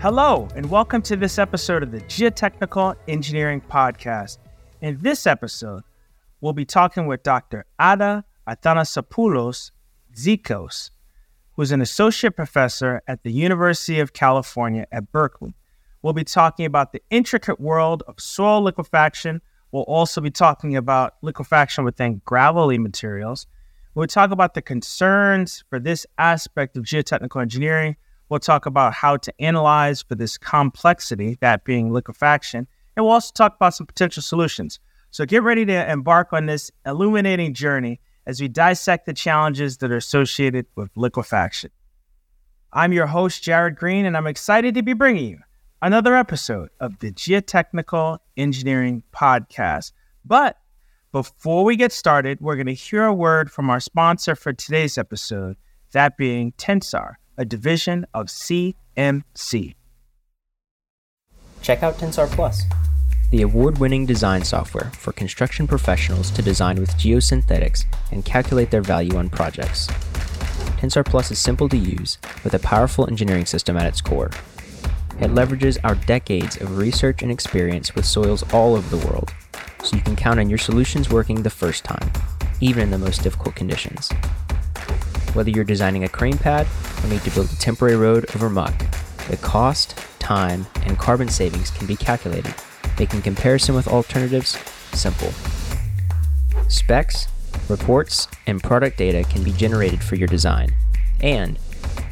Hello, and welcome to this episode of the Geotechnical Engineering Podcast. In this episode, we'll be talking with Dr. Adda Athanasopoulos Zekkos, who's an associate professor at the University of California at Berkeley. We'll be talking about the intricate world of soil liquefaction. We'll also be talking about liquefaction within gravelly materials. We'll talk about the concerns for this aspect of geotechnical engineering We'll talk about how to analyze for this complexity, that being liquefaction, and we'll also talk about some potential solutions. So get ready to embark on this illuminating journey as we dissect the challenges that are associated with liquefaction. I'm your host, Jared Green, and I'm excited to be bringing you another episode of the Geotechnical Engineering Podcast. But before we get started, we're going to hear a word from our sponsor for today's episode, that being Tensar a division of CMC. Check out Tensar Plus, the award winning design software for construction professionals to design with geosynthetics and calculate their value on projects. Tensar Plus is simple to use with a powerful engineering system at its core. It leverages our decades of research and experience with soils all over the world, so you can count on your solutions working the first time, even in the most difficult conditions. Whether you're designing a crane pad or need to build a temporary road over muck, the cost, time, and carbon savings can be calculated, making comparison with alternatives simple. Specs, reports, and product data can be generated for your design, and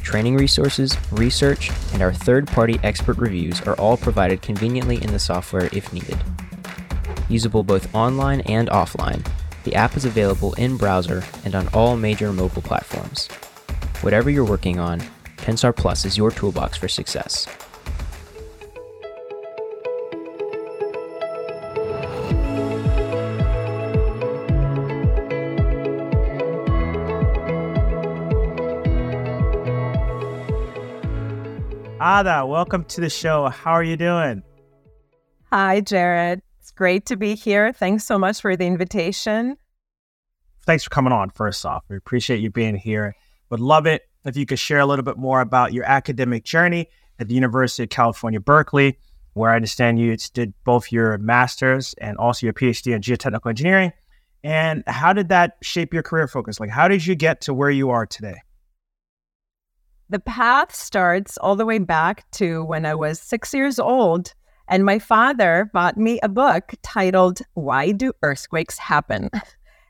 training resources, research, and our third party expert reviews are all provided conveniently in the software if needed. Usable both online and offline, the app is available in browser and on all major mobile platforms. Whatever you're working on, Tensar Plus is your toolbox for success. Adda, welcome to the show. How are you doing? Hi, Jared. It's great to be here. Thanks so much for the invitation. Thanks for coming on, first off. We appreciate you being here. Would love it if you could share a little bit more about your academic journey at the University of California, Berkeley, where I understand you did both your master's and also your PhD in geotechnical engineering. And how did that shape your career focus? Like, how did you get to where you are today? The path starts all the way back to when I was six years old and my father bought me a book titled Why Do Earthquakes Happen?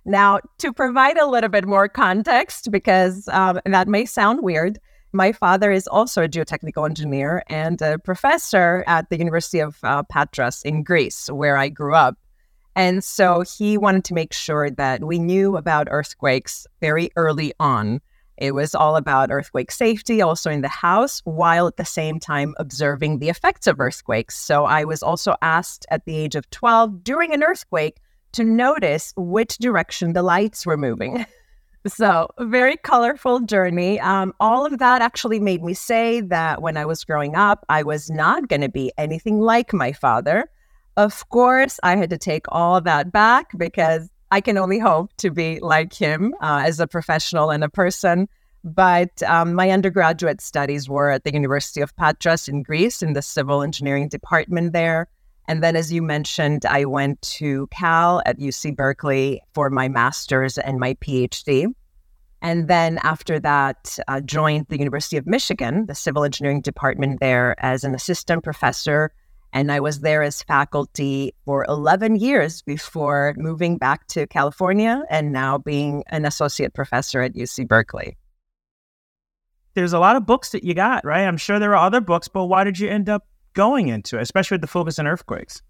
Now, to provide a little bit more context, because um, that may sound weird, my father is also a geotechnical engineer and a professor at the University of uh, Patras in Greece, where I grew up. And so he wanted to make sure that we knew about earthquakes very early on. It was all about earthquake safety, also in the house, while at the same time observing the effects of earthquakes. So I was also asked at the age of 12 during an earthquake to notice which direction the lights were moving. so, very colorful journey. Um, all of that actually made me say that when I was growing up, I was not going to be anything like my father. Of course, I had to take all that back because I can only hope to be like him uh, as a professional and a person. But um, my undergraduate studies were at the University of Patras in Greece in the civil engineering department there. And then, as you mentioned, I went to Cal at UC Berkeley for my master's and my PhD. And then after that, uh, joined the University of Michigan, the civil engineering department there as an assistant professor and I was there as faculty for 11 years before moving back to California and now being an associate professor at UC Berkeley. There's a lot of books that you got, right? I'm sure there are other books, but why did you end up going into it, especially with the focus on earthquakes?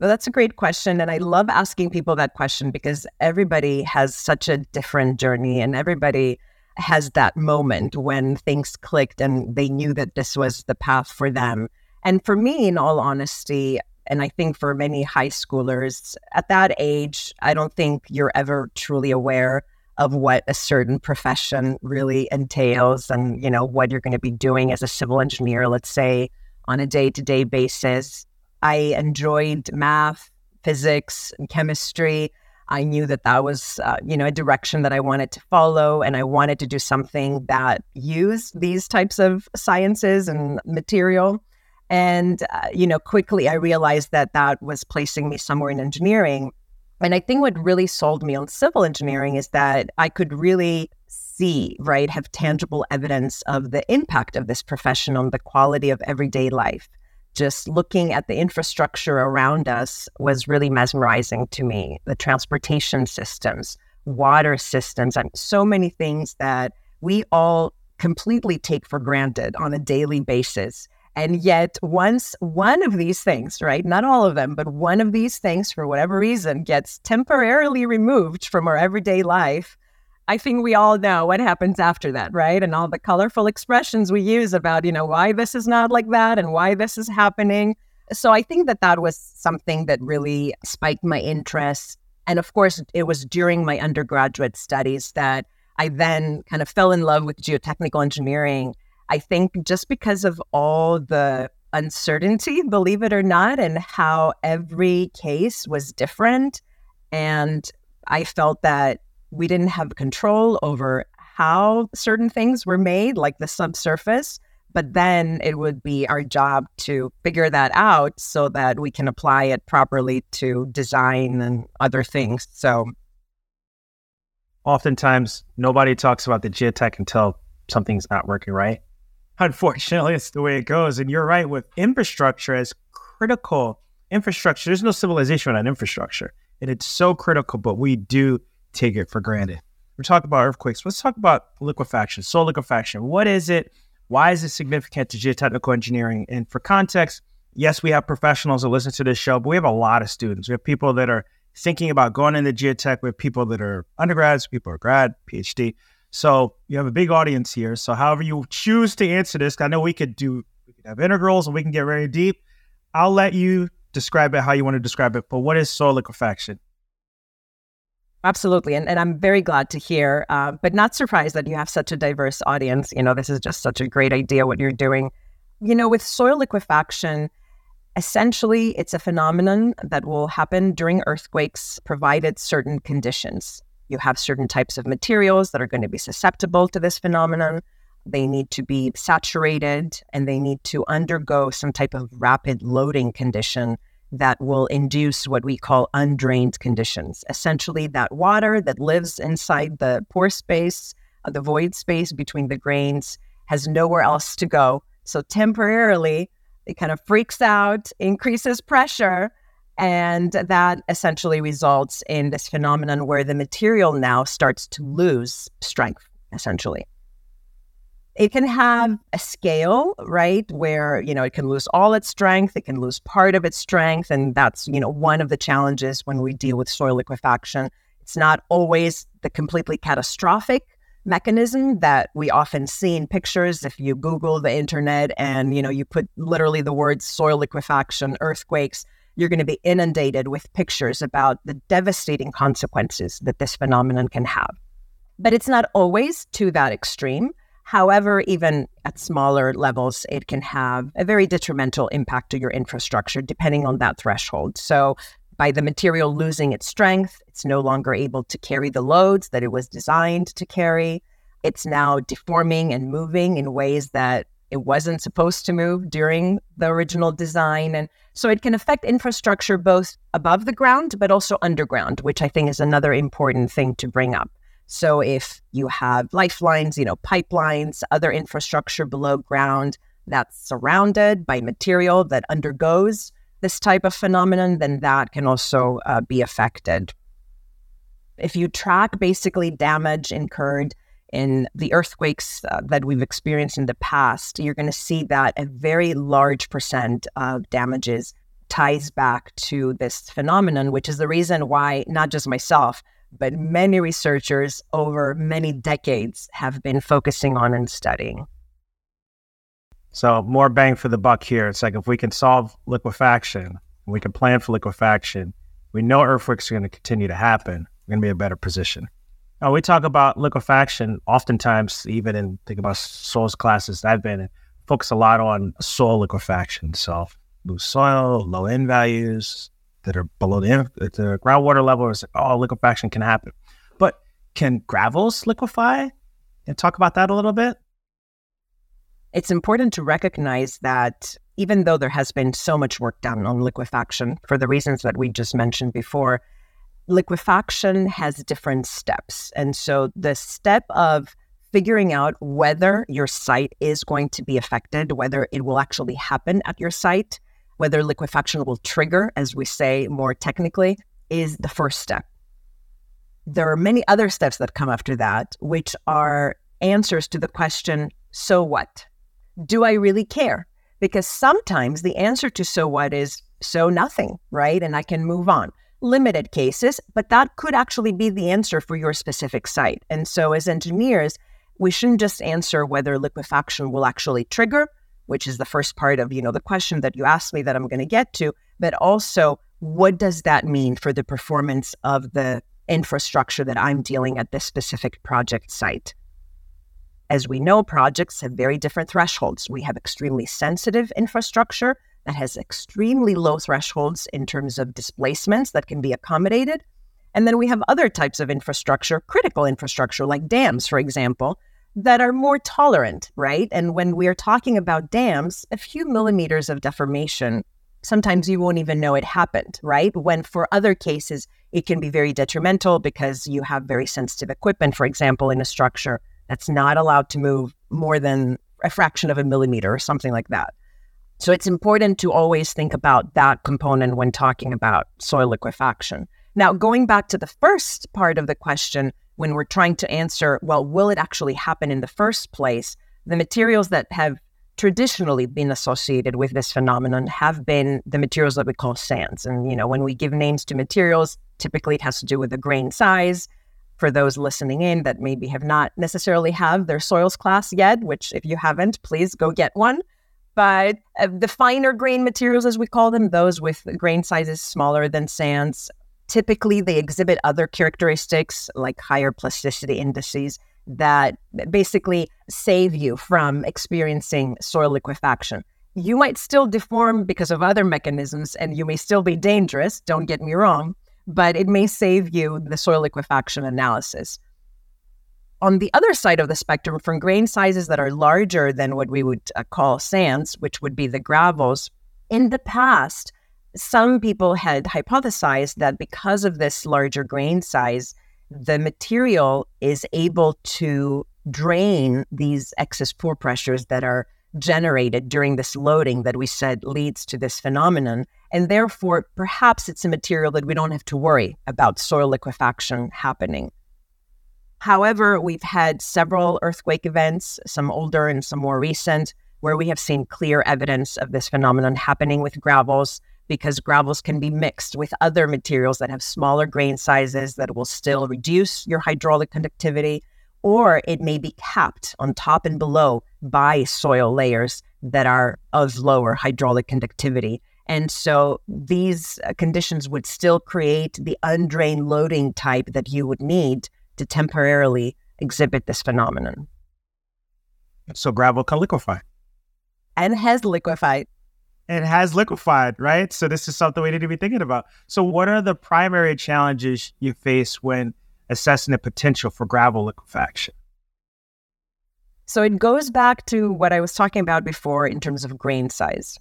Well, that's a great question. And I love asking people that question because everybody has such a different journey and everybody has that moment when things clicked and they knew that this was the path for them. And for me, in all honesty, and I think for many high schoolers at that age, I don't think you're ever truly aware of what a certain profession really entails and, you know, what you're going to be doing as a civil engineer, let's say on a day to day basis. I enjoyed math, physics, and chemistry. I knew that that was, uh, you know, a direction that I wanted to follow, and I wanted to do something that used these types of sciences and material. And, uh, you know, quickly I realized that that was placing me somewhere in engineering. And I think what really sold me on civil engineering is that I could really see, right, have tangible evidence of the impact of this profession on the quality of everyday life. Just looking at the infrastructure around us was really mesmerizing to me. The transportation systems, water systems, and so many things that we all completely take for granted on a daily basis. And yet, once one of these things, right, not all of them, but one of these things, for whatever reason, gets temporarily removed from our everyday life, I think we all know what happens after that, right? And all the colorful expressions we use about, you know, why this is not like that and why this is happening. So I think that that was something that really spiked my interest. And of course, it was during my undergraduate studies that I then kind of fell in love with geotechnical engineering I think just because of all the uncertainty, believe it or not, and how every case was different. And I felt that we didn't have control over how certain things were made, like the subsurface. But then it would be our job to figure that out so that we can apply it properly to design and other things. So, oftentimes, nobody talks about the geotech until something's not working right unfortunately, it's the way it goes. And you're right with infrastructure as critical infrastructure. There's no civilization without infrastructure, and it's so critical. But we do take it for granted. We're talking about earthquakes. Let's talk about liquefaction, soil liquefaction. What is it? Why is it significant to geotechnical engineering? And for context, yes, we have professionals that listen to this show, but we have a lot of students. We have people that are thinking about going into geotech. We have people that are undergrads, people are grad, PhD. So you have a big audience here. So however you choose to answer this, I know we could do we could have integrals and we can get very deep. I'll let you describe it how you want to describe it. But what is soil liquefaction? Absolutely. And, and I'm very glad to hear, uh, but not surprised that you have such a diverse audience. You know, this is just such a great idea what you're doing. You know, with soil liquefaction, essentially it's a phenomenon that will happen during earthquakes provided certain conditions. You have certain types of materials that are going to be susceptible to this phenomenon. They need to be saturated and they need to undergo some type of rapid loading condition that will induce what we call undrained conditions. Essentially, that water that lives inside the pore space, uh, the void space between the grains, has nowhere else to go. So, temporarily, it kind of freaks out, increases pressure, and that essentially results in this phenomenon where the material now starts to lose strength, essentially. It can have mm. a scale, right, where, you know, it can lose all its strength, it can lose part of its strength. And that's, you know, one of the challenges when we deal with soil liquefaction. It's not always the completely catastrophic mechanism that we often see in pictures if you google the internet and you know you put literally the words soil liquefaction earthquakes you're going to be inundated with pictures about the devastating consequences that this phenomenon can have. But it's not always to that extreme. However, even at smaller levels, it can have a very detrimental impact to your infrastructure, depending on that threshold. So, by the material losing its strength, it's no longer able to carry the loads that it was designed to carry. It's now deforming and moving in ways that it wasn't supposed to move during the original design. And so it can affect infrastructure both above the ground, but also underground, which I think is another important thing to bring up. So if you have lifelines, you know, pipelines, other infrastructure below ground that's surrounded by material that undergoes this type of phenomenon, then that can also uh, be affected. If you track basically damage incurred in the earthquakes uh, that we've experienced in the past, you're going to see that a very large percent of damages ties back to this phenomenon, which is the reason why not just myself, but many researchers over many decades have been focusing on and studying. So, more bang for the buck here. It's like if we can solve liquefaction, we can plan for liquefaction, we know earthquakes are going to continue to happen, we're going to be in a better position. Now, we talk about liquefaction oftentimes, even in think about soils classes I've been in, focus a lot on soil liquefaction. So, loose soil, low N values that are below the, the groundwater level. Is oh, liquefaction can happen. But can gravels liquefy? And talk about that a little bit. It's important to recognize that even though there has been so much work done on liquefaction for the reasons that we just mentioned before, liquefaction has different steps. And so the step of figuring out whether your site is going to be affected, whether it will actually happen at your site, whether liquefaction will trigger, as we say more technically, is the first step. There are many other steps that come after that, which are answers to the question so what? Do I really care? Because sometimes the answer to so what is so nothing, right? And I can move on. Limited cases, but that could actually be the answer for your specific site. And so, as engineers, we shouldn't just answer whether liquefaction will actually trigger, which is the first part of you know the question that you asked me that I'm going to get to, but also what does that mean for the performance of the infrastructure that I'm dealing at this specific project site? As we know, projects have very different thresholds. We have extremely sensitive infrastructure that has extremely low thresholds in terms of displacements that can be accommodated. And then we have other types of infrastructure, critical infrastructure, like dams, for example, that are more tolerant, right? And when we're talking about dams, a few millimeters of deformation, sometimes you won't even know it happened, right? When for other cases, it can be very detrimental because you have very sensitive equipment, for example, in a structure that's not allowed to move more than a fraction of a millimeter or something like that. So it's important to always think about that component when talking about soil liquefaction. Now, going back to the first part of the question, when we're trying to answer, well, will it actually happen in the first place? The materials that have traditionally been associated with this phenomenon have been the materials that we call sands. And, you know, when we give names to materials, typically it has to do with the grain size, for those listening in that maybe have not necessarily have their soils class yet, which if you haven't, please go get one. But uh, the finer grain materials, as we call them, those with grain sizes smaller than sands, typically they exhibit other characteristics like higher plasticity indices that basically save you from experiencing soil liquefaction. You might still deform because of other mechanisms and you may still be dangerous, don't get me wrong, but it may save you the soil liquefaction analysis. On the other side of the spectrum, from grain sizes that are larger than what we would uh, call sands, which would be the gravels, in the past, some people had hypothesized that because of this larger grain size, the material is able to drain these excess pore pressures that are generated during this loading that we said leads to this phenomenon. And therefore, perhaps it's a material that we don't have to worry about soil liquefaction happening. However, we've had several earthquake events, some older and some more recent, where we have seen clear evidence of this phenomenon happening with gravels because gravels can be mixed with other materials that have smaller grain sizes that will still reduce your hydraulic conductivity or it may be capped on top and below by soil layers that are of lower hydraulic conductivity. And so these uh, conditions would still create the undrained loading type that you would need to temporarily exhibit this phenomenon. So gravel can liquefy. And has liquefied. It has liquefied, right? So this is something we need to be thinking about. So what are the primary challenges you face when assessing the potential for gravel liquefaction? So it goes back to what I was talking about before in terms of grain size.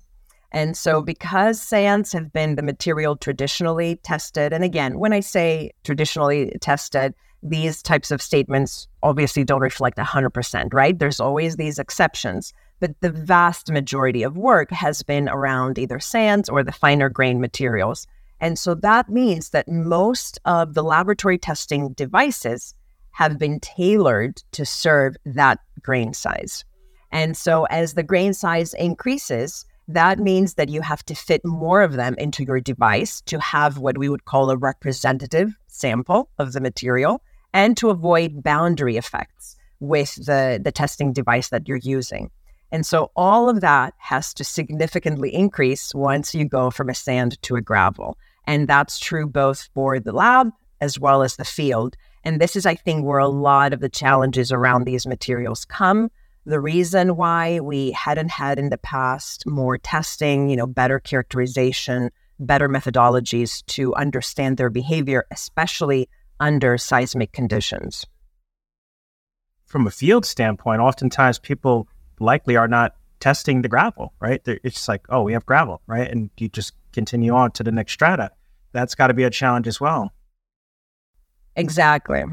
And so, because sands have been the material traditionally tested, and again, when I say traditionally tested, these types of statements obviously don't reflect 100%, right? There's always these exceptions. But the vast majority of work has been around either sands or the finer grain materials. And so that means that most of the laboratory testing devices have been tailored to serve that grain size. And so as the grain size increases, that means that you have to fit more of them into your device to have what we would call a representative sample of the material and to avoid boundary effects with the, the testing device that you're using. And so all of that has to significantly increase once you go from a sand to a gravel. And that's true both for the lab as well as the field. And this is, I think, where a lot of the challenges around these materials come. The reason why we hadn't had in the past more testing, you know, better characterization, better methodologies to understand their behavior, especially under seismic conditions. From a field standpoint, oftentimes people likely are not testing the gravel, right? It's just like, oh, we have gravel, right? And you just continue on to the next strata. That's got to be a challenge as well. Exactly.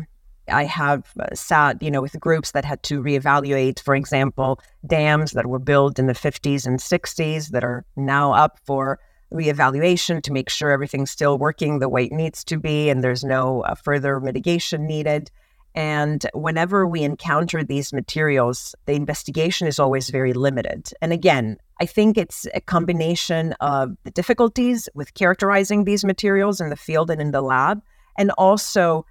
I have uh, sat, you know, with groups that had to reevaluate, for example, dams that were built in the 50s and 60s that are now up for reevaluation to make sure everything's still working the way it needs to be and there's no uh, further mitigation needed. And whenever we encounter these materials, the investigation is always very limited. And again, I think it's a combination of the difficulties with characterizing these materials in the field and in the lab, and also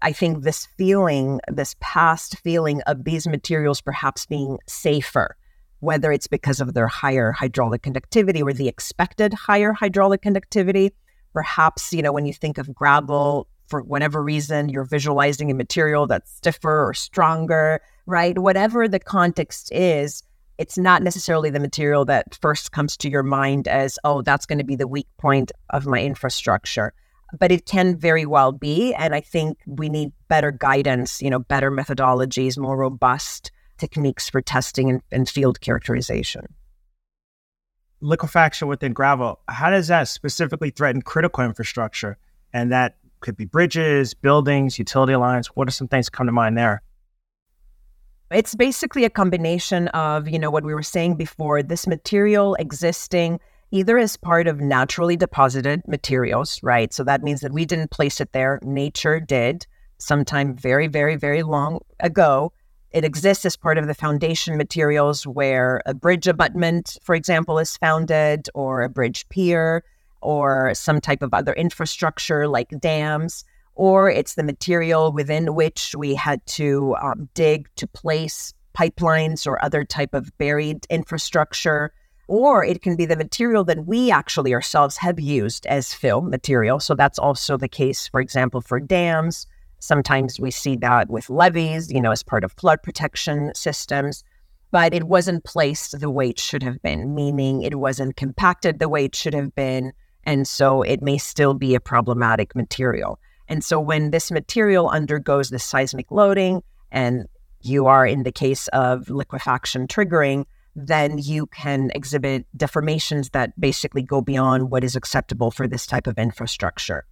I think this feeling, this past feeling of these materials perhaps being safer, whether it's because of their higher hydraulic conductivity or the expected higher hydraulic conductivity. Perhaps, you know, when you think of gravel, for whatever reason, you're visualizing a material that's stiffer or stronger, right? Whatever the context is, it's not necessarily the material that first comes to your mind as, oh, that's going to be the weak point of my infrastructure but it can very well be. And I think we need better guidance, you know, better methodologies, more robust techniques for testing and, and field characterization. Liquefaction within gravel, how does that specifically threaten critical infrastructure? And that could be bridges, buildings, utility lines. What are some things come to mind there? It's basically a combination of, you know, what we were saying before, this material existing either as part of naturally deposited materials, right? So that means that we didn't place it there, nature did sometime very, very, very long ago. It exists as part of the foundation materials where a bridge abutment, for example, is founded, or a bridge pier, or some type of other infrastructure like dams, or it's the material within which we had to um, dig to place pipelines or other type of buried infrastructure or it can be the material that we actually ourselves have used as fill material. So that's also the case, for example, for dams. Sometimes we see that with levees, you know, as part of flood protection systems, but it wasn't placed the way it should have been, meaning it wasn't compacted the way it should have been. And so it may still be a problematic material. And so when this material undergoes the seismic loading, and you are in the case of liquefaction triggering, then you can exhibit deformations that basically go beyond what is acceptable for this type of infrastructure.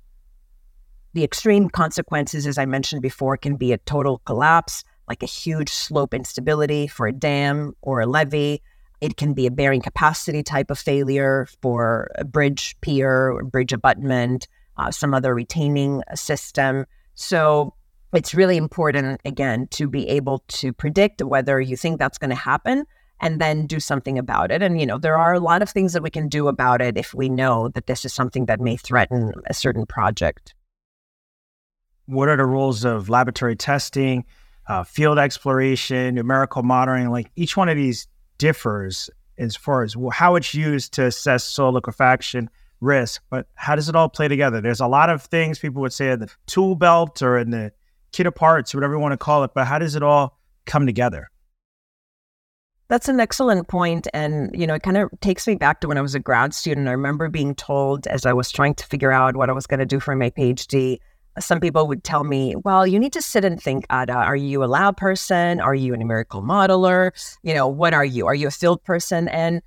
The extreme consequences, as I mentioned before, can be a total collapse, like a huge slope instability for a dam or a levee. It can be a bearing capacity type of failure for a bridge pier or bridge abutment, uh, some other retaining system. So it's really important, again, to be able to predict whether you think that's going to happen and then do something about it. And, you know, there are a lot of things that we can do about it if we know that this is something that may threaten a certain project. What are the rules of laboratory testing, uh, field exploration, numerical monitoring? Like each one of these differs as far as how it's used to assess soil liquefaction risk, but how does it all play together? There's a lot of things people would say in the tool belt or in the kit of parts, whatever you want to call it, but how does it all come together? That's an excellent point. And, you know, it kind of takes me back to when I was a grad student. I remember being told as I was trying to figure out what I was going to do for my PhD, some people would tell me, well, you need to sit and think, Adda, are you a loud person? Are you a numerical modeler? You know, what are you? Are you a field person? And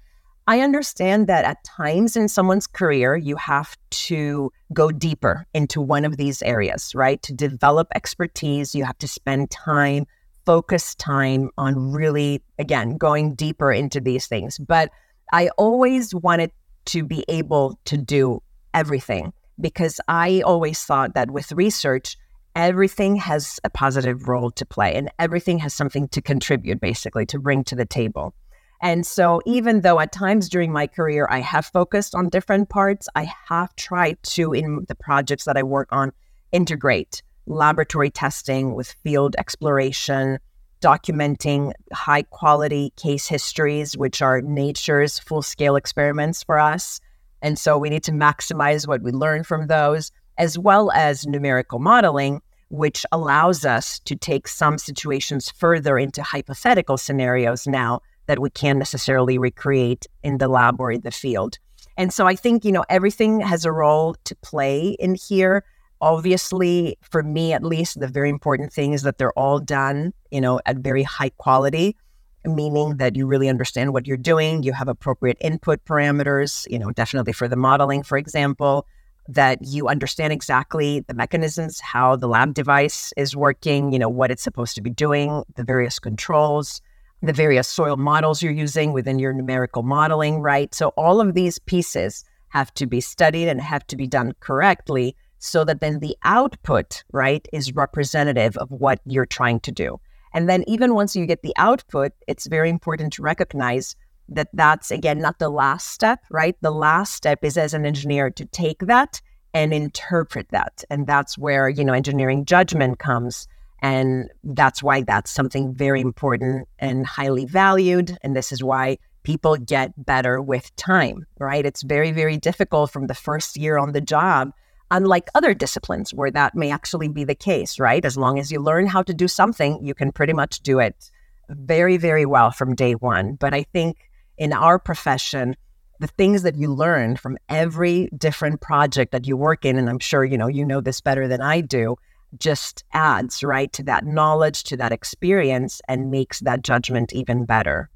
I understand that at times in someone's career, you have to go deeper into one of these areas, right? To develop expertise, you have to spend time focus time on really, again, going deeper into these things. But I always wanted to be able to do everything because I always thought that with research, everything has a positive role to play and everything has something to contribute, basically, to bring to the table. And so, even though at times during my career I have focused on different parts, I have tried to, in the projects that I work on, integrate laboratory testing with field exploration, documenting high quality case histories, which are nature's full scale experiments for us. And so we need to maximize what we learn from those, as well as numerical modeling, which allows us to take some situations further into hypothetical scenarios now that we can't necessarily recreate in the lab or in the field. And so I think, you know, everything has a role to play in here. Obviously, for me at least, the very important thing is that they're all done, you know, at very high quality, meaning that you really understand what you're doing. You have appropriate input parameters, you know, definitely for the modeling, for example, that you understand exactly the mechanisms, how the lab device is working, you know, what it's supposed to be doing, the various controls, the various soil models you're using within your numerical modeling, right? So all of these pieces have to be studied and have to be done correctly so that then the output, right, is representative of what you're trying to do. And then even once you get the output, it's very important to recognize that that's again not the last step, right? The last step is as an engineer to take that and interpret that. And that's where, you know, engineering judgment comes. And that's why that's something very important and highly valued. And this is why people get better with time, right? It's very, very difficult from the first year on the job unlike other disciplines where that may actually be the case, right? As long as you learn how to do something, you can pretty much do it very, very well from day one. But I think in our profession, the things that you learn from every different project that you work in, and I'm sure you know you know this better than I do, just adds right to that knowledge, to that experience, and makes that judgment even better.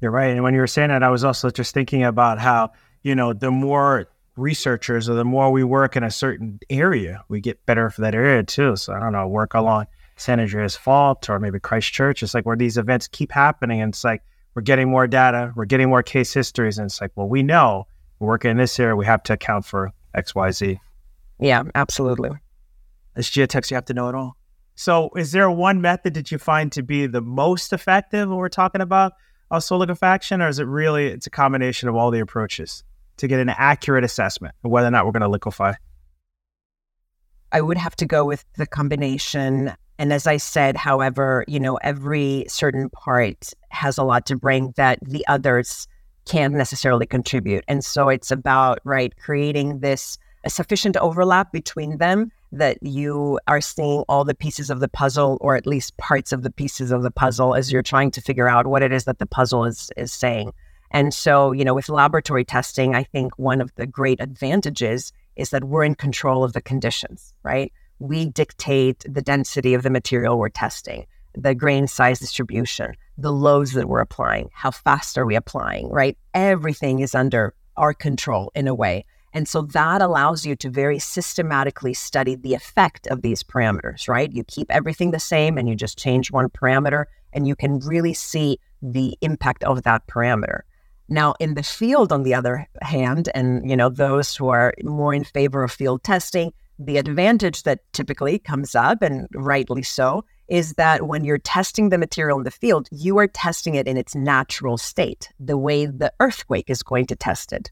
You're right. And when you were saying that, I was also just thinking about how, you know, the more researchers or the more we work in a certain area, we get better for that area too. So I don't know, work along San Andreas Fault or maybe Christchurch. It's like where these events keep happening and it's like we're getting more data, we're getting more case histories, and it's like, well, we know we're working in this area, we have to account for XYZ. Yeah, absolutely. As geotechs, you have to know it all. So is there one method that you find to be the most effective when we're talking about a soil liquefaction, or is it really it's a combination of all the approaches? To get an accurate assessment of whether or not we're going to liquefy? I would have to go with the combination. And as I said, however, you know, every certain part has a lot to bring that the others can't necessarily contribute. And so it's about, right, creating this sufficient overlap between them that you are seeing all the pieces of the puzzle or at least parts of the pieces of the puzzle as you're trying to figure out what it is that the puzzle is is saying. And so, you know, with laboratory testing, I think one of the great advantages is that we're in control of the conditions, right? We dictate the density of the material we're testing, the grain size distribution, the loads that we're applying, how fast are we applying, right? Everything is under our control in a way. And so that allows you to very systematically study the effect of these parameters, right? You keep everything the same and you just change one parameter, and you can really see the impact of that parameter. Now, in the field, on the other hand, and you know those who are more in favor of field testing, the advantage that typically comes up, and rightly so, is that when you're testing the material in the field, you are testing it in its natural state, the way the earthquake is going to test it.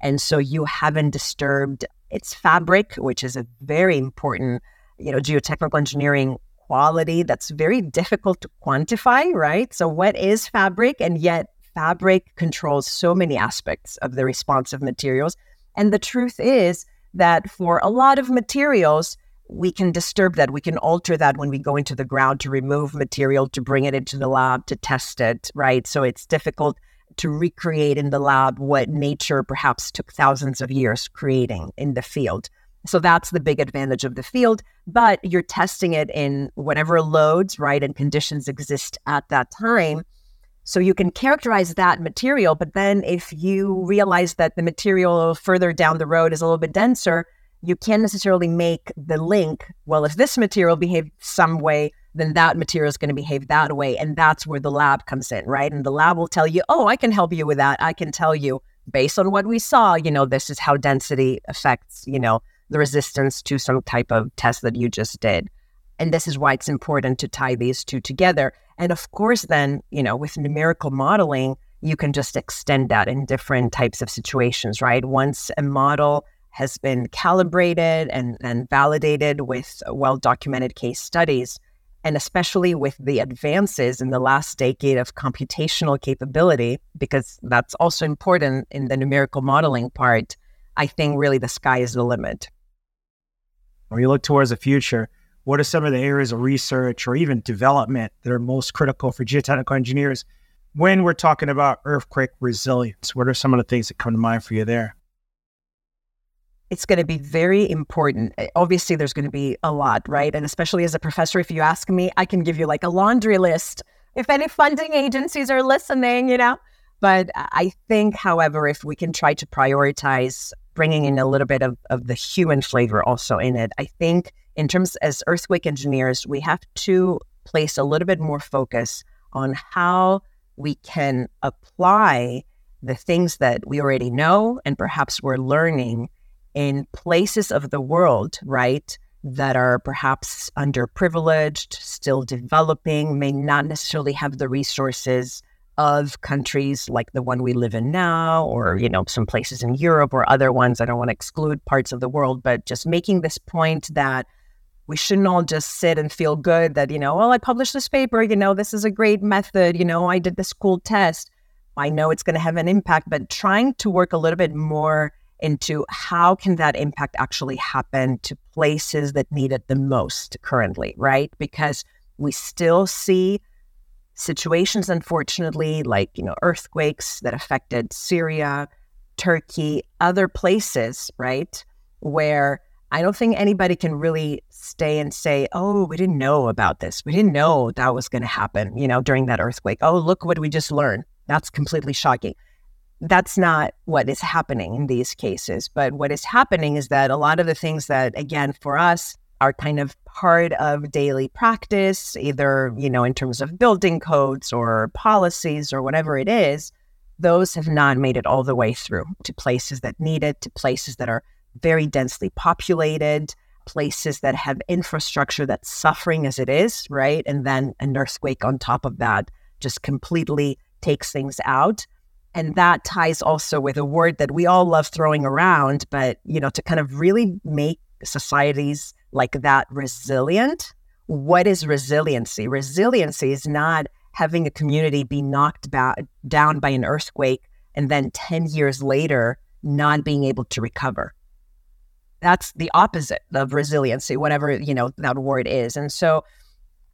And so you haven't disturbed its fabric, which is a very important, you know, geotechnical engineering quality that's very difficult to quantify, right? So what is fabric? And yet fabric controls so many aspects of the responsive materials. And the truth is that for a lot of materials, we can disturb that. We can alter that when we go into the ground to remove material, to bring it into the lab, to test it, right? So it's difficult to recreate in the lab what nature perhaps took thousands of years creating in the field. So that's the big advantage of the field. But you're testing it in whatever loads, right, and conditions exist at that time. So you can characterize that material, but then if you realize that the material further down the road is a little bit denser, you can't necessarily make the link. Well, if this material behaves some way, then that material is going to behave that way. And that's where the lab comes in, right? And the lab will tell you, oh, I can help you with that. I can tell you based on what we saw, you know, this is how density affects, you know, the resistance to some type of test that you just did. And this is why it's important to tie these two together. And of course, then, you know, with numerical modeling, you can just extend that in different types of situations, right? Once a model has been calibrated and, and validated with well documented case studies. And especially with the advances in the last decade of computational capability, because that's also important in the numerical modeling part, I think really the sky is the limit. When you look towards the future, what are some of the areas of research or even development that are most critical for geotechnical engineers when we're talking about earthquake resilience? What are some of the things that come to mind for you there? it's going to be very important. Eh, obviously, there's going to be a lot, right? And especially as a professor, if you ask me, I can give you like a laundry list if any funding agencies are listening, you know. But I think, however, if we can try to prioritize bringing in a little bit of, of the human flavor also in it, I think in terms as earthquake engineers, we have to place a little bit more focus on how we can apply the things that we already know and perhaps we're learning in places of the world, right, that are perhaps underprivileged, still developing, may not necessarily have the resources of countries like the one we live in now, or, you know, some places in Europe or other ones. I don't want to exclude parts of the world, but just making this point that we shouldn't all just sit and feel good that, you know, well, I published this paper, you know, this is a great method, you know, I did this cool test. I know it's going to have an impact, but trying to work a little bit more into how can that impact actually happen to places that need it the most currently, right? Because we still see situations, unfortunately, like, you know, earthquakes that affected Syria, Turkey, other places, right? Where I don't think anybody can really stay and say, oh, we didn't know about this. We didn't know that was going to happen, you know, during that earthquake. Oh, look what we just learned. That's completely shocking that's not what is happening in these cases. But what is happening is that a lot of the things that, again, for us are kind of part of daily practice, either, you know, in terms of building codes or policies or whatever it is, those have not made it all the way through to places that need it, to places that are very densely populated, places that have infrastructure that's suffering as it is, right? And then an earthquake on top of that just completely takes things out. And that ties also with a word that we all love throwing around but you know to kind of really make societies like that resilient what is resiliency? Resiliency is not having a community be knocked ba- down by an earthquake and then 10 years later not being able to recover that's the opposite of resiliency whatever you know that word is and so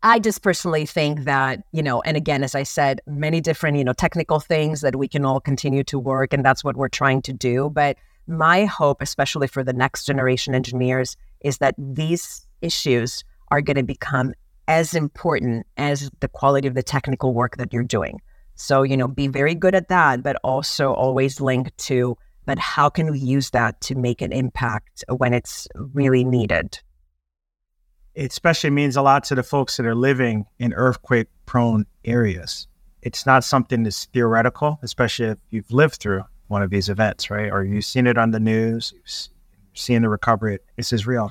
I just personally think that, you know, and again, as I said, many different, you know, technical things that we can all continue to work, and that's what we're trying to do. But my hope, especially for the next generation engineers, is that these issues are going to become as important as the quality of the technical work that you're doing. So, you know, be very good at that, but also always link to, but how can we use that to make an impact when it's really needed? it especially means a lot to the folks that are living in earthquake prone areas. It's not something that's theoretical, especially if you've lived through one of these events, right? Or you've seen it on the news, you've seen the recovery. This is real.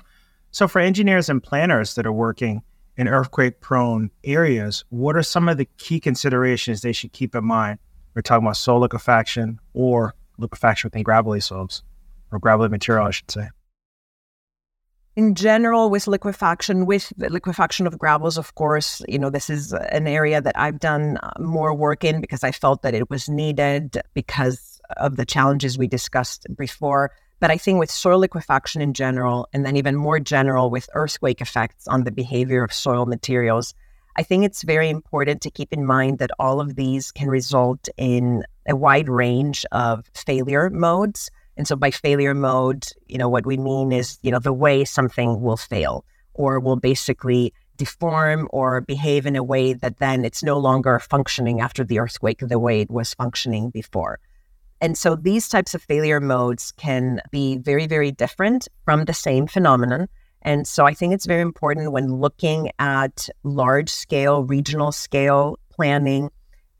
So, for engineers and planners that are working in earthquake prone areas, what are some of the key considerations they should keep in mind? We're talking about soil liquefaction or liquefaction within gravelly soils or gravelly material, I should say. In general with liquefaction with the liquefaction of gravels of course you know this is an area that i've done uh, more work in because i felt that it was needed because of the challenges we discussed before. But i think with soil liquefaction in general and then even more general with earthquake effects on the behavior of soil materials i think it's very important to keep in mind that all of these can result in a wide range of failure modes and so by failure mode, you know, what we mean is, you know, the way something will fail or will basically deform or behave in a way that then it's no longer functioning after the earthquake the way it was functioning before. And so these types of failure modes can be very, very different from the same phenomenon. And so I think it's very important when looking at large scale, regional scale planning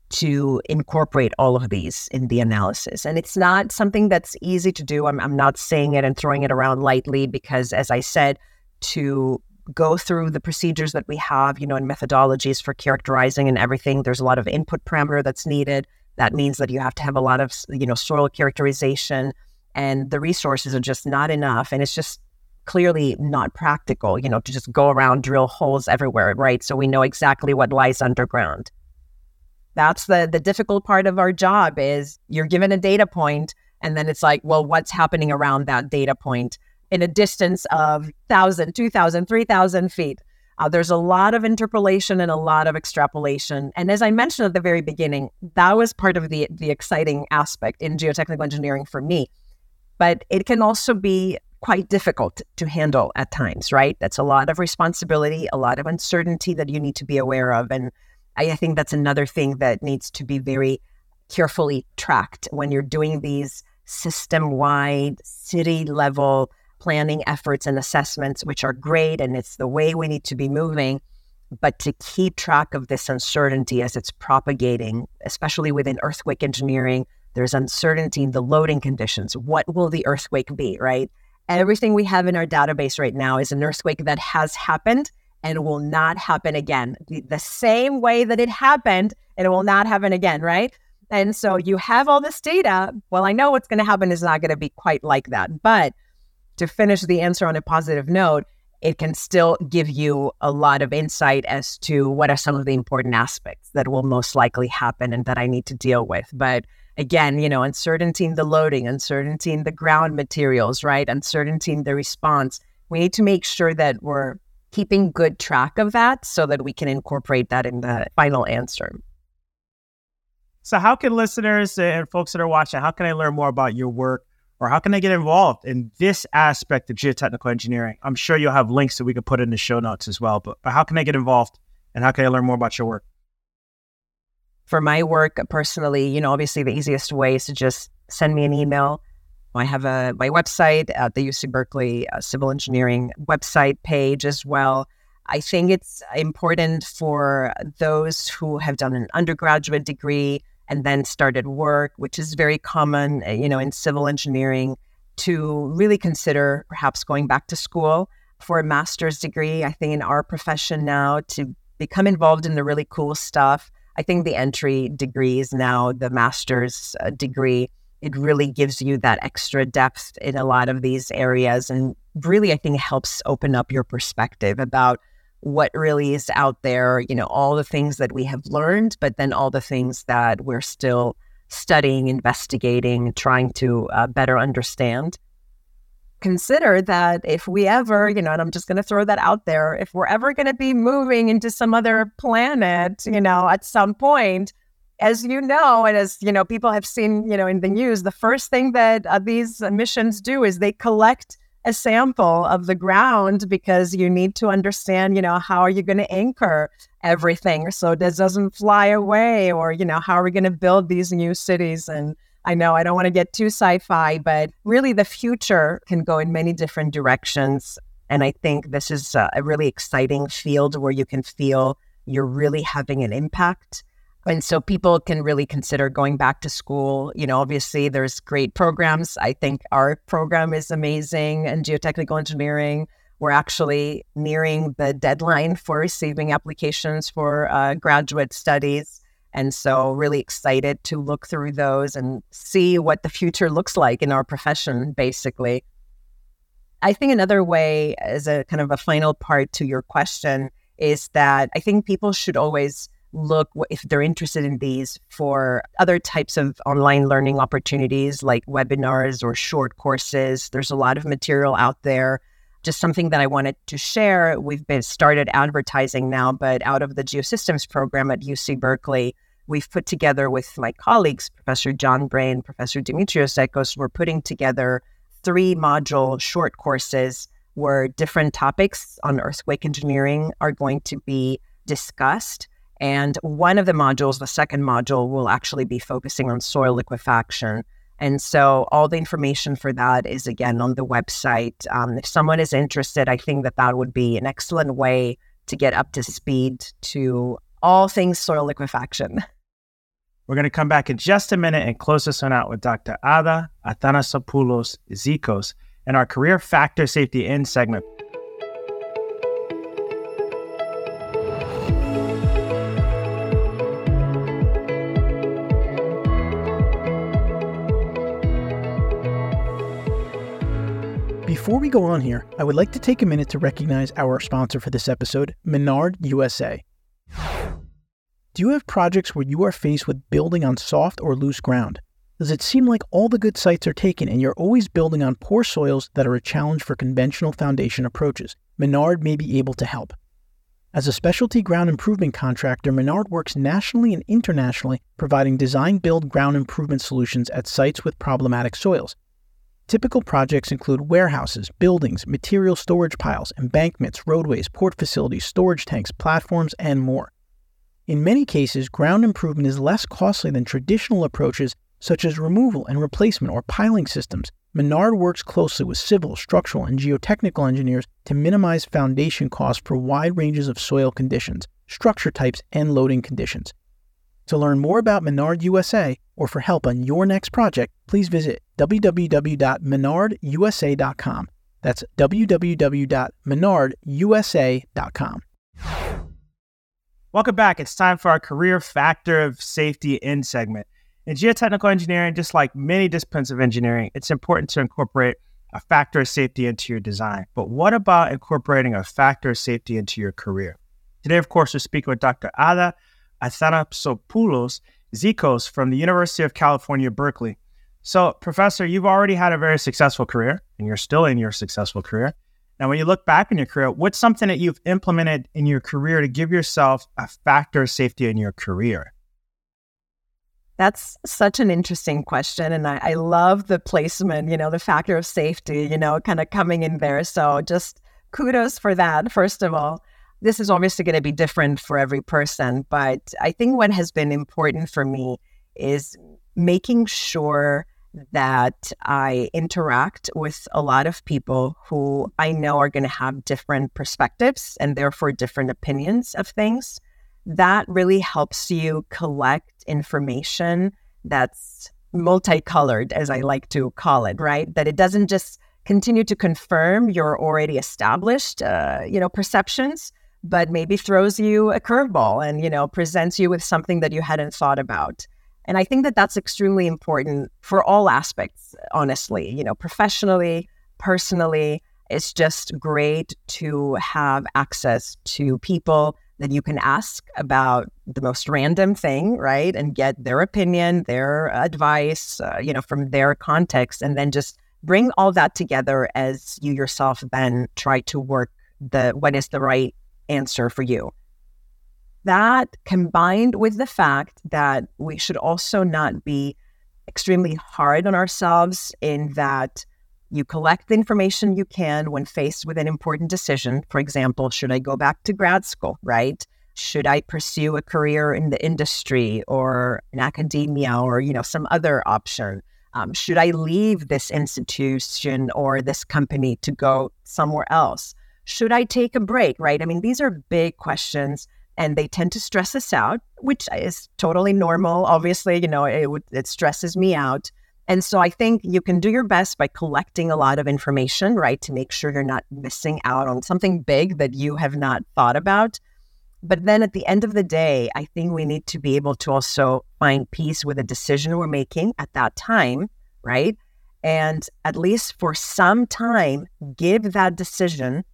to incorporate all of these in the analysis. And it's not something that's easy to do. I'm, I'm not saying it and throwing it around lightly because, as I said, to go through the procedures that we have, you know, and methodologies for characterizing and everything, there's a lot of input parameter that's needed. That means that you have to have a lot of, you know, soil characterization. and the resources are just not enough. And it's just clearly not practical, you know, to just go around drill holes everywhere, right? So we know exactly what lies underground. That's the the difficult part of our job is you're given a data point and then it's like, well, what's happening around that data point in a distance of 1,000, 2,000, 3,000 feet? Uh, there's a lot of interpolation and a lot of extrapolation. And as I mentioned at the very beginning, that was part of the, the exciting aspect in geotechnical engineering for me. But it can also be quite difficult to handle at times, right? That's a lot of responsibility, a lot of uncertainty that you need to be aware of. And I, think that's another thing that needs to be very carefully tracked when you're doing these system wide, city level planning efforts and assessments, which are great. And it's the way we need to be moving. But to keep track of this uncertainty as it's propagating, especially within earthquake engineering, there's uncertainty in the loading conditions. What will the earthquake be, right? Everything we have in our database right now is an earthquake that has happened and will not happen again. The, the same way that it happened, it will not happen again, right? And so you have all this data. Well, I know what's going to happen is not going to be quite like that. But to finish the answer on a positive note, it can still give you a lot of insight as to what are some of the important aspects that will most likely happen and that I need to deal with. But again, you know, uncertainty in the loading, uncertainty in the ground materials, right? Uncertainty in the response. We need to make sure that we're keeping good track of that so that we can incorporate that in the final answer. So, how can listeners and folks that are watching, how can I learn more about your work or how can I get involved in this aspect of geotechnical engineering? I'm sure you'll have links that we could put in the show notes as well, but, but how can I get involved and how can I learn more about your work? For my work personally, you know, obviously the easiest way is to just send me an email. I have a my website at the UC Berkeley uh, Civil Engineering website page as well. I think it's important for those who have done an undergraduate degree and then started work, which is very common, uh, you know, in civil engineering, to really consider perhaps going back to school for a master's degree. I think in our profession now to become involved in the really cool stuff. I think the entry degrees now, the master's uh, degree, it really gives you that extra depth in a lot of these areas and really, I think, helps open up your perspective about what really is out there, you know, all the things that we have learned, but then all the things that we're still studying, investigating, trying to uh, better understand. Consider that if we ever, you know, and I'm just going to throw that out there, if we're ever going to be moving into some other planet, you know, at some point, as you know, and as you know, people have seen, you know, in the news, the first thing that uh, these missions do is they collect a sample of the ground because you need to understand, you know, how are you going to anchor everything? So this doesn't fly away or, you know, how are we going to build these new cities and I know I don't want to get too sci-fi, but really the future can go in many different directions and I think this is a really exciting field where you can feel you're really having an impact and so people can really consider going back to school. You know, obviously there's great programs. I think our program is amazing and geotechnical engineering. We're actually nearing the deadline for receiving applications for uh, graduate studies. And so, really excited to look through those and see what the future looks like in our profession, basically. I think another way, as a kind of a final part to your question, is that I think people should always look if they're interested in these for other types of online learning opportunities like webinars or short courses. There's a lot of material out there. Just something that I wanted to share. We've been started advertising now, but out of the Geosystems program at UC Berkeley, we've put together with my colleagues, Professor John Bray and Professor Dimitrios Zekkos, we're putting together three module short courses where different topics on earthquake engineering are going to be discussed. And one of the modules, the second module, will actually be focusing on soil liquefaction. And so all the information for that is again on the website. Um, if someone is interested, I think that that would be an excellent way to get up to speed to all things soil liquefaction. We're going to come back in just a minute and close this one out with Dr. Adda Athanasopoulos Zekkos and our Career Factor Safety In segment. Before we go on here, I would like to take a minute to recognize our sponsor for this episode, Menard USA. Do you have projects where you are faced with building on soft or loose ground? Does it seem like all the good sites are taken and you're always building on poor soils that are a challenge for conventional foundation approaches? Menard may be able to help. As a specialty ground improvement contractor, Menard works nationally and internationally, providing design build ground improvement solutions at sites with problematic soils. Typical projects include warehouses, buildings, material storage piles, embankments, roadways, port facilities, storage tanks, platforms, and more. In many cases, ground improvement is less costly than traditional approaches such as removal and replacement or piling systems. Menard works closely with civil, structural, and geotechnical engineers to minimize foundation costs for wide ranges of soil conditions, structure types, and loading conditions. To learn more about Menard USA or for help on your next project, please visit www.menardusa.com. That's www.menardusa.com. Welcome back. It's time for our career factor of safety in segment. In geotechnical engineering, just like many disciplines of engineering, it's important to incorporate a factor of safety into your design. But what about incorporating a factor of safety into your career? Today, of course, we're speaking with Dr. Adda Athanasopoulos Zekkos from the University of California, Berkeley. So, Professor, you've already had a very successful career, and you're still in your successful career. Now, when you look back in your career, what's something that you've implemented in your career to give yourself a factor of safety in your career? That's such an interesting question. And I, I love the placement, you know, the factor of safety, you know, kind of coming in there. So just kudos for that, first of all this is obviously going to be different for every person, but I think what has been important for me is making sure that I interact with a lot of people who I know are going to have different perspectives and therefore different opinions of things. That really helps you collect information that's multicolored, as I like to call it, right? That it doesn't just continue to confirm your already established, uh, you know, perceptions, but maybe throws you a curveball and you know presents you with something that you hadn't thought about and i think that that's extremely important for all aspects honestly you know professionally personally it's just great to have access to people that you can ask about the most random thing right and get their opinion their advice uh, you know from their context and then just bring all that together as you yourself then try to work the what is the right answer for you. That combined with the fact that we should also not be extremely hard on ourselves in that you collect the information you can when faced with an important decision. For example, should I go back to grad school, right? Should I pursue a career in the industry or in academia or, you know, some other option? Um, should I leave this institution or this company to go somewhere else? should I take a break? Right. I mean, these are big questions and they tend to stress us out, which is totally normal. Obviously, you know, it, it stresses me out. And so I think you can do your best by collecting a lot of information, right, to make sure you're not missing out on something big that you have not thought about. But then at the end of the day, I think we need to be able to also find peace with a decision we're making at that time, right? And at least for some time, give that decision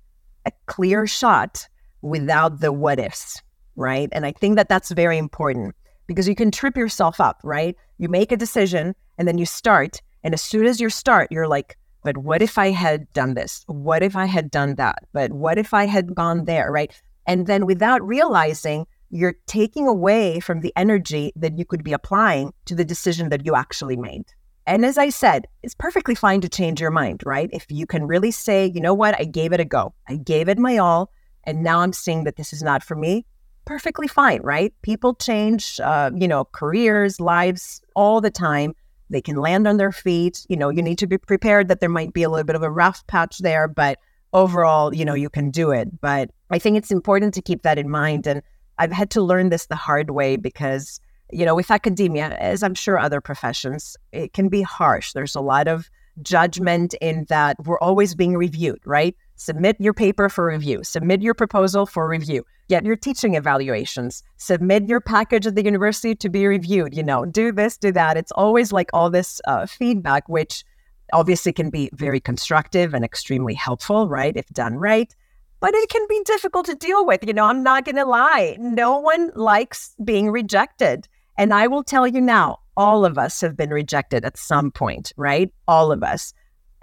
a clear shot without the what ifs, right? And I think that that's very important because you can trip yourself up, right? You make a decision and then you start. And as soon as you start, you're like, but what if I had done this? What if I had done that? But what if I had gone there, right? And then without realizing, you're taking away from the energy that you could be applying to the decision that you actually made. And as I said, it's perfectly fine to change your mind, right? If you can really say, you know what, I gave it a go, I gave it my all, and now I'm seeing that this is not for me, perfectly fine, right? People change, uh, you know, careers, lives all the time. They can land on their feet. You know, you need to be prepared that there might be a little bit of a rough patch there, but overall, you know, you can do it. But I think it's important to keep that in mind. And I've had to learn this the hard way because you know, with academia, as I'm sure other professions, it can be harsh. There's a lot of judgment in that we're always being reviewed, right? Submit your paper for review, submit your proposal for review, get your teaching evaluations, submit your package at the university to be reviewed, you know, do this, do that. It's always like all this uh, feedback, which obviously can be very constructive and extremely helpful, right? If done right. But it can be difficult to deal with. You know, I'm not going to lie. No one likes being rejected. And I will tell you now, all of us have been rejected at some point, right? All of us.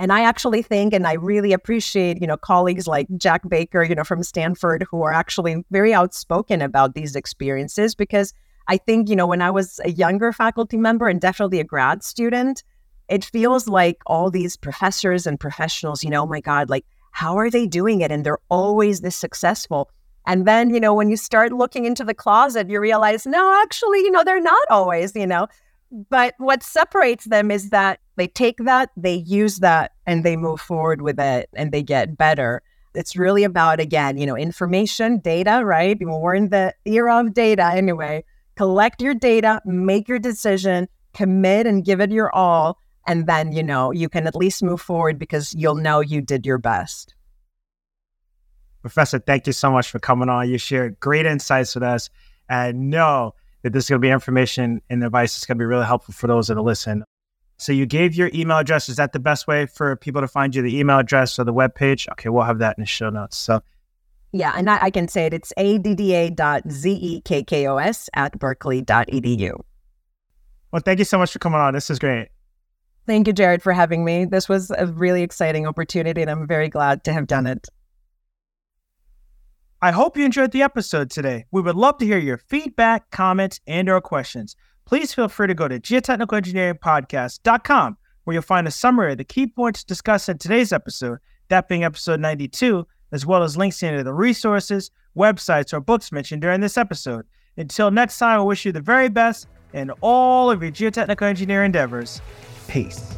And I actually think, and I really appreciate, you know, colleagues like Jack Baker, you know, from Stanford, who are actually very outspoken about these experiences because I think, you know, when I was a younger faculty member and definitely a grad student, it feels like all these professors and professionals, you know, oh my God, like, how are they doing it? And they're always this successful. And then, you know, when you start looking into the closet, you realize, no, actually, you know, they're not always, you know. But what separates them is that they take that, they use that, and they move forward with it and they get better. It's really about, again, you know, information, data, right? We're in the era of data anyway. Collect your data, make your decision, commit and give it your all, and then, you know, you can at least move forward because you'll know you did your best. Professor, thank you so much for coming on. You shared great insights with us and know that this is going to be information and advice that's going to be really helpful for those that will listen. So you gave your email address. Is that the best way for people to find you? The email address or the web page? Okay, we'll have that in the show notes. So yeah, and I, I can say it. It's adda.zekkos at berkeley.edu. Well, thank you so much for coming on. This is great. Thank you, Jared, for having me. This was a really exciting opportunity, and I'm very glad to have done it. I hope you enjoyed the episode today. We would love to hear your feedback, comments, and or questions. Please feel free to go to geotechnicalengineeringpodcast.com where you'll find a summary of the key points discussed in today's episode, that being episode 92, as well as links into the resources, websites, or books mentioned during this episode. Until next time, I wish you the very best in all of your geotechnical engineering endeavors. Peace.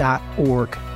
engineeringmanagementinstitute.org.